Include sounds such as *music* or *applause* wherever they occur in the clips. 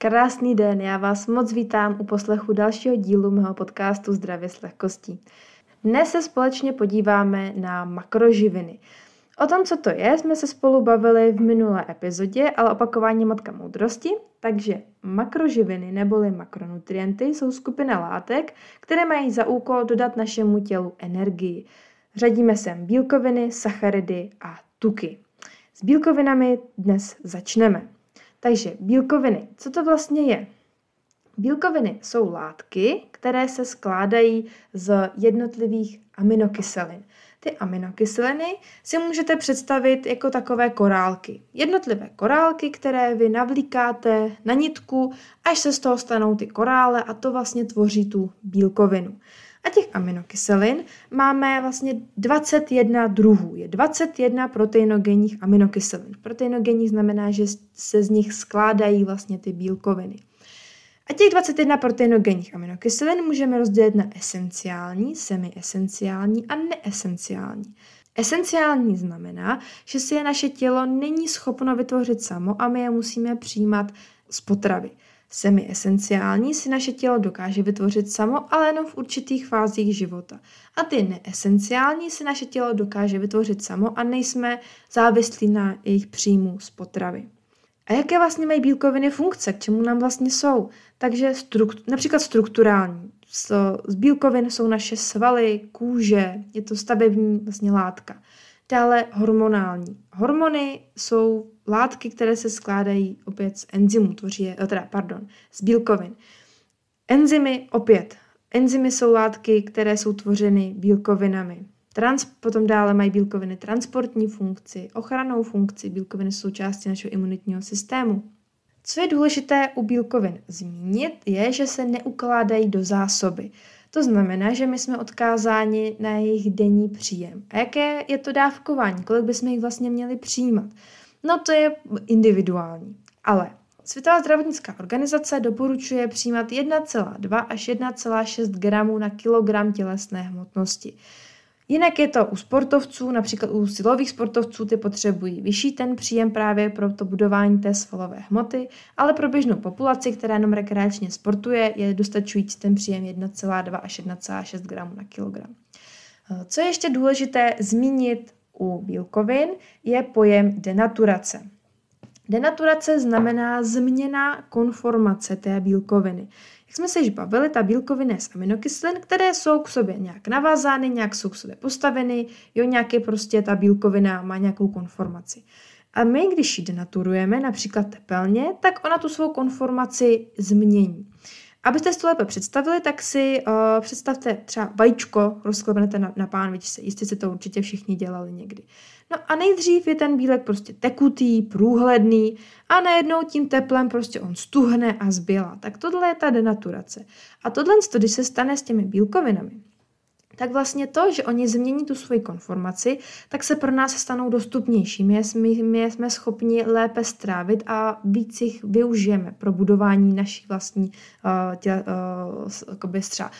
Krásný den, já vás moc vítám u poslechu dalšího dílu mého podcastu Zdravě s lehkostí. Dnes se společně podíváme na makroživiny. O tom, co to je, jsme se spolu bavili v minulé epizodě, ale opakování matka moudrosti. Takže makroživiny neboli makronutrienty jsou skupina látek, které mají za úkol dodat našemu tělu energii. Řadíme sem bílkoviny, sacharidy a tuky. S bílkovinami dnes začneme. Takže bílkoviny, co to vlastně je? Bílkoviny jsou látky, které se skládají z jednotlivých aminokyselin. Ty aminokyseliny si můžete představit jako takové korálky. Jednotlivé korálky, které vy navlíkáte na nitku, až se z toho stanou ty korále a to vlastně tvoří tu bílkovinu. A těch aminokyselin máme vlastně 21 druhů. Je 21 proteinogenních aminokyselin. Proteinogenních znamená, že se z nich skládají vlastně ty bílkoviny. A těch 21 proteinogenních aminokyselin můžeme rozdělit na esenciální, semiesenciální a neesenciální. Esenciální znamená, že si je naše tělo není schopno vytvořit samo a my je musíme přijímat z potravy. Semi-esenciální si naše tělo dokáže vytvořit samo, ale jenom v určitých fázích života. A ty neesenciální si naše tělo dokáže vytvořit samo a nejsme závislí na jejich příjmu z potravy. A jaké vlastně mají bílkoviny funkce, k čemu nám vlastně jsou? Takže strukt, například strukturální. Z, z bílkovin jsou naše svaly, kůže, je to stavební vlastně látka. Dále hormonální. Hormony jsou látky, které se skládají opět z enzymů, tvoří je, teda, pardon, z bílkovin. Enzymy opět. Enzymy jsou látky, které jsou tvořeny bílkovinami. Trans, potom dále mají bílkoviny transportní funkci, ochranou funkci. Bílkoviny jsou části našeho imunitního systému. Co je důležité u bílkovin zmínit, je, že se neukládají do zásoby. To znamená, že my jsme odkázáni na jejich denní příjem. A jaké je to dávkování? Kolik bychom jich vlastně měli přijímat? No to je individuální. Ale Světová zdravotnická organizace doporučuje přijímat 1,2 až 1,6 gramů na kilogram tělesné hmotnosti. Jinak je to u sportovců, například u silových sportovců, ty potřebují vyšší ten příjem právě pro to budování té svalové hmoty, ale pro běžnou populaci, která jenom rekreačně sportuje, je dostačující ten příjem 1,2 až 1,6 gramů na kilogram. Co je ještě důležité zmínit u bílkovin, je pojem denaturace. Denaturace znamená změna konformace té bílkoviny. Jak jsme se již bavili, ta bílkovina je z aminokyselin, které jsou k sobě nějak navázány, nějak jsou k sobě postaveny, jo, nějaké prostě ta bílkovina má nějakou konformaci. A my, když ji denaturujeme, například tepelně, tak ona tu svou konformaci změní. Abyste si to lépe představili, tak si uh, představte třeba vajíčko, rozklepenete na, na pánvičce, jistě si to určitě všichni dělali někdy. No a nejdřív je ten bílek prostě tekutý, průhledný a najednou tím teplem prostě on stuhne a zbělá. Tak tohle je ta denaturace. A tohle, když se stane s těmi bílkovinami, tak vlastně to, že oni změní tu svoji konformaci, tak se pro nás stanou dostupnější. My, my, jsme schopni lépe strávit a víc jich využijeme pro budování naší vlastní uh, uh, třeba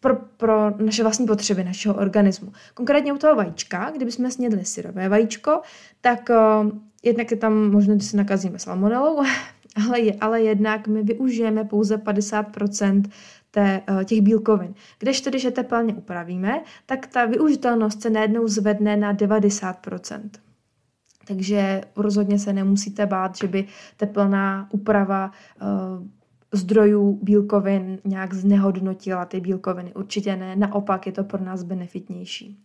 pro, pro naše vlastní potřeby, našeho organismu. Konkrétně u toho vajíčka, kdybychom snědli syrové vajíčko, tak uh, jednak je tam možná, že se nakazíme salmonelou, *laughs* ale, je, ale jednak my využijeme pouze 50% té, uh, těch bílkovin. Když tedy, že tepelně upravíme, tak ta využitelnost se najednou zvedne na 90%. Takže rozhodně se nemusíte bát, že by teplná úprava uh, zdrojů bílkovin nějak znehodnotila ty bílkoviny. Určitě ne, naopak je to pro nás benefitnější.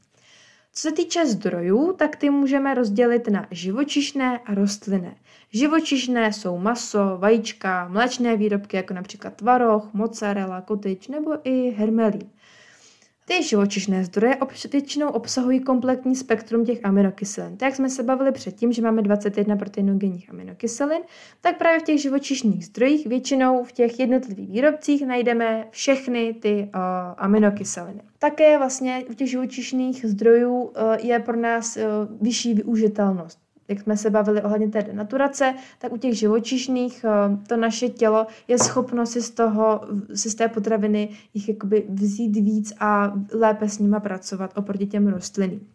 Co se týče zdrojů, tak ty můžeme rozdělit na živočišné a rostlinné. Živočišné jsou maso, vajíčka, mléčné výrobky jako například tvaroh, mozzarella, kotyč nebo i hermelín. Ty živočišné zdroje většinou obsahují kompletní spektrum těch aminokyselin. Tak jak jsme se bavili předtím, že máme 21 proteinogenních aminokyselin, tak právě v těch živočišných zdrojích většinou v těch jednotlivých výrobcích najdeme všechny ty uh, aminokyseliny. Také vlastně u těch živočišných zdrojů uh, je pro nás uh, vyšší využitelnost jak jsme se bavili ohledně té denaturace, tak u těch živočišných eh, to naše tělo je schopno si z, toho, si z té potraviny jich jakoby vzít víc a lépe s nima pracovat oproti těm rostlinným.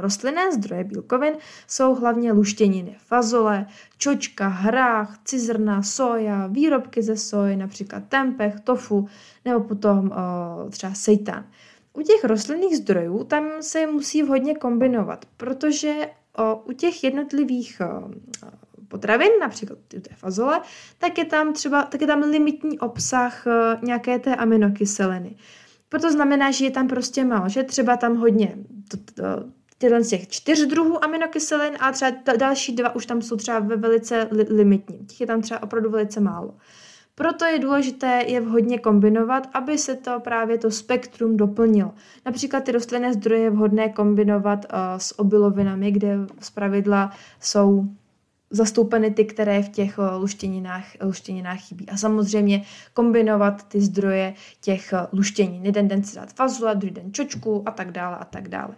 Rostlinné zdroje bílkovin jsou hlavně luštěniny, fazole, čočka, hrách, cizrna, soja, výrobky ze soje, například tempeh, tofu nebo potom o, třeba seitan. U těch rostlinných zdrojů tam se musí vhodně kombinovat, protože u těch jednotlivých potravin, například u té fazole, tak je tam třeba tak je tam limitní obsah nějaké té aminokyseliny. Proto znamená, že je tam prostě málo, že třeba tam hodně to, to, tyhle z těch čtyř druhů aminokyselin a třeba další dva už tam jsou třeba ve velice li- limitní. Těch je tam třeba opravdu velice málo. Proto je důležité je vhodně kombinovat, aby se to právě to spektrum doplnilo. Například ty rostlinné zdroje je vhodné kombinovat uh, s obilovinami, kde zpravidla jsou zastoupeny ty, které v těch eh, luštěninách, luštěninách chybí. A samozřejmě kombinovat ty zdroje těch eh, luštěnin. Jeden den si dát fazule, druhý den čočku a tak dále a tak dále.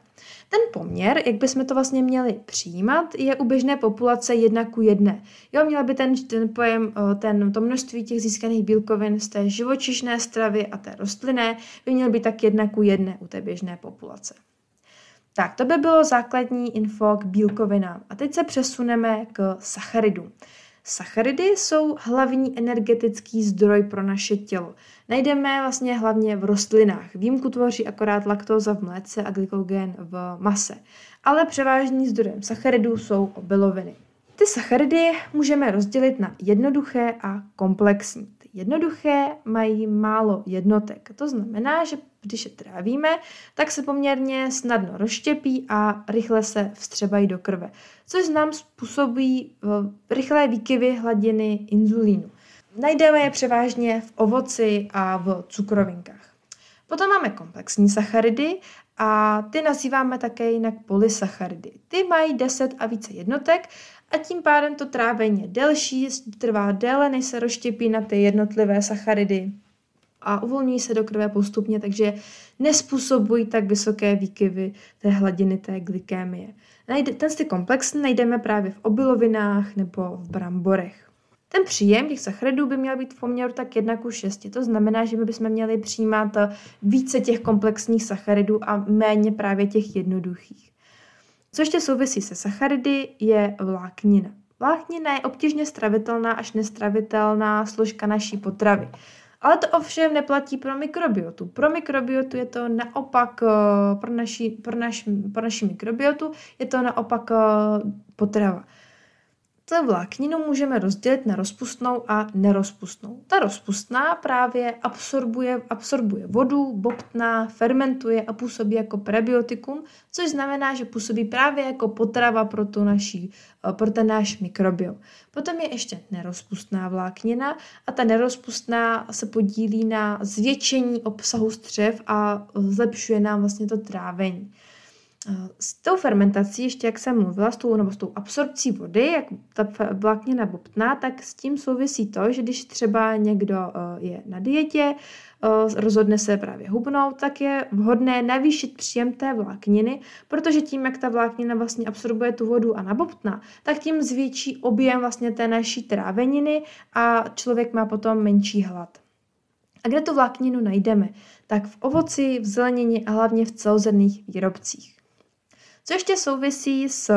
Ten poměr, jak bychom to vlastně měli přijímat, je u běžné populace jedna ku jedné. Jo, měla by ten, ten pojem, eh, ten, to množství těch získaných bílkovin z té živočišné stravy a té rostlinné by měl být tak jedna ku jedné u té běžné populace. Tak, to by bylo základní info k bílkovinám. A teď se přesuneme k sacharidům. Sacharidy jsou hlavní energetický zdroj pro naše tělo. Najdeme vlastně hlavně v rostlinách. Výjimku tvoří akorát laktóza v mléce a glykogen v mase. Ale převážný zdrojem sacharidů jsou obiloviny. Ty sacharidy můžeme rozdělit na jednoduché a komplexní. Jednoduché mají málo jednotek. To znamená, že když je trávíme, tak se poměrně snadno rozštěpí a rychle se vstřebají do krve, což nám způsobí eh, rychlé výkyvy hladiny inzulínu. Najdeme je převážně v ovoci a v cukrovinkách. Potom máme komplexní sacharidy a ty nazýváme také jinak polysacharidy. Ty mají 10 a více jednotek a tím pádem to trávení je delší, trvá déle, než se rozštěpí na ty jednotlivé sacharidy a uvolňují se do krve postupně, takže nespůsobují tak vysoké výkyvy té hladiny té glykémie. Ten ty komplexní najdeme právě v obilovinách nebo v bramborech. Ten příjem těch sacharidů by měl být v poměru tak 1 ku 6. To znamená, že my bychom měli přijímat více těch komplexních sacharidů a méně právě těch jednoduchých. Co ještě souvisí se sacharidy, je vláknina. Vláknina je obtížně stravitelná až nestravitelná složka naší potravy. Ale to ovšem neplatí pro mikrobiotu. Pro mikrobiotu je to naopak, eh, pro naši, pro naš, pro naši mikrobiotu je to naopak eh, potrava. Tu vlákninu můžeme rozdělit na rozpustnou a nerozpustnou. Ta rozpustná právě absorbuje, absorbuje vodu, bobtná, fermentuje a působí jako prebiotikum, což znamená, že působí právě jako potrava pro, tu naší, eh, pro ten náš mikrobiom. Potom je ještě nerozpustná vláknina a ta nerozpustná se podílí na zvětšení obsahu střev a zlepšuje nám vlastně to trávení. S tou fermentací, ještě jak jsem mluvila, s tou, nebo s tou absorpcí vody, jak ta vláknina bobtná, tak s tím souvisí to, že když třeba někdo eh, je na dietě, eh, rozhodne se právě hubnout, tak je vhodné navýšit příjem té vlákniny, protože tím, jak ta vláknina vlastně absorbuje tu vodu a nabobtná, tak tím zvětší objem vlastně té naší tráveniny a člověk má potom menší hlad. A kde tu vlákninu najdeme? Tak v ovoci, v zelenině a hlavně v celozrnných výrobcích. Co ještě souvisí s,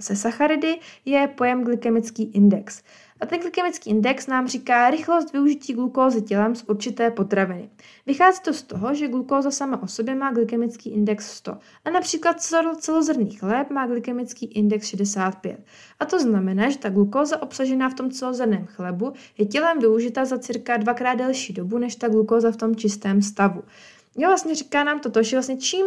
se sacharidy, je pojem glykemický index. A ten glykemický index nám říká rychlost využití glukózy tělem z určité potraviny. Vychází to z toho, že glukóza sama o sobě má glykemický index 100 a například celozrnný chléb má glykemický index 65. A to znamená, že ta glukóza obsažená v tom celozrném chlebu je tělem využita za cirka dvakrát delší dobu než ta glukóza v tom čistém stavu. Jo, vlastně říká nám toto, že vlastně čím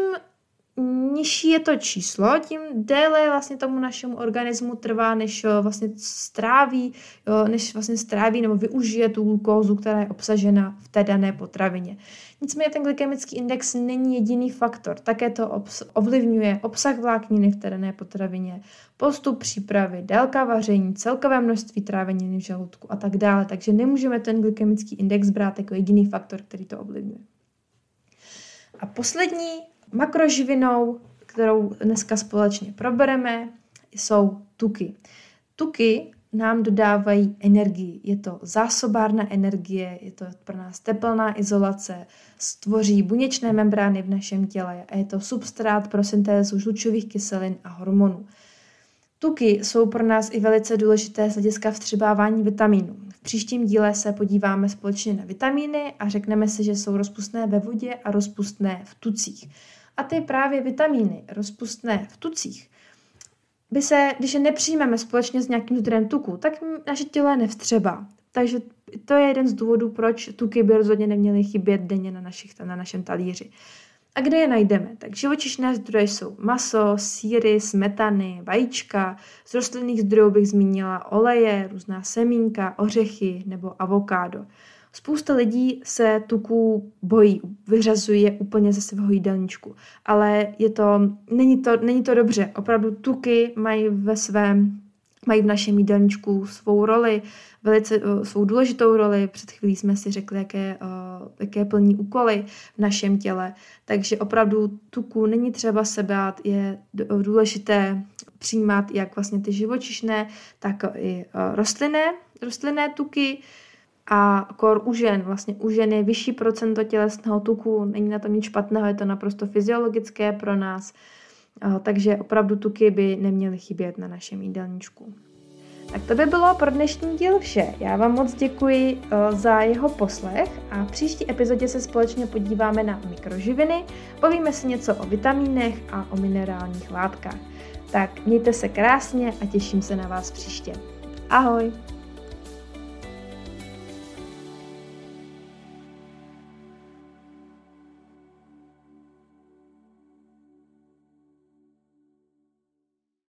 nižší je to číslo, tím déle vlastně tomu našemu organismu trvá, než eh, vlastně stráví, eh, než vlastně stráví nebo využije tu glukózu, která je obsažena v té dané potravině. Nicméně ten glykemický index není jediný faktor. Také to obs- ovlivňuje obsah vlákniny v té dané potravině, postup přípravy, délka vaření, celkové množství tráveniny v žaludku a tak dále. Takže nemůžeme ten glykemický index brát jako jediný faktor, který to ovlivňuje. A poslední makroživinou, kterou dneska společně probereme, jsou tuky. Tuky nám dodávají energii. Je to zásobárna energie, je to pro nás teplná izolace, stvoří buněčné membrány v našem těle a je to substrát pro syntézu žlučových kyselin a hormonů. Tuky jsou pro nás i velice důležité z hlediska vstřebávání vitaminů. Příštím díle se podíváme společně na vitamíny a řekneme si, že jsou rozpustné ve vodě a rozpustné v tucích. A ty právě vitamíny rozpustné v tucích by se, když je nepřijmeme společně s nějakým zdrojem tuku, tak naše tělo je nevstřeba. Takže to je jeden z důvodů, proč tuky by rozhodně neměly chybět denně na, našich, na našem talíři. A kde je najdeme? Tak živočišné zdroje jsou maso, síry, smetany, vajíčka, z rostlinných zdrojů bych zmínila oleje, různá semínka, ořechy nebo avokádo. Spousta lidí se tuků bojí, vyřazuje úplně ze svého jídelníčku, ale je to, není, to, není to dobře. Opravdu tuky mají ve svém mají v našem jídelníčku svou roli, velice eh, svou důležitou roli. Před chvílí jsme si řekli, jaké, uh, jaké plní úkoly v našem těle. Takže opravdu tuku není třeba se bát, je důležité přijímat jak vlastně ty živočišné, tak i uh, rostlinné, rostlinné tuky. A kor u žen, vlastně u žen je vyšší procento tělesného tuku, není na tom nic špatného, je to naprosto fyziologické pro nás, takže opravdu tuky by neměly chybět na našem jídelníčku. Tak to by bylo pro dnešní díl vše. Já vám moc děkuji za jeho poslech a v příští epizodě se společně podíváme na mikroživiny, povíme si něco o vitamínech a o minerálních látkách. Tak mějte se krásně a těším se na vás příště. Ahoj!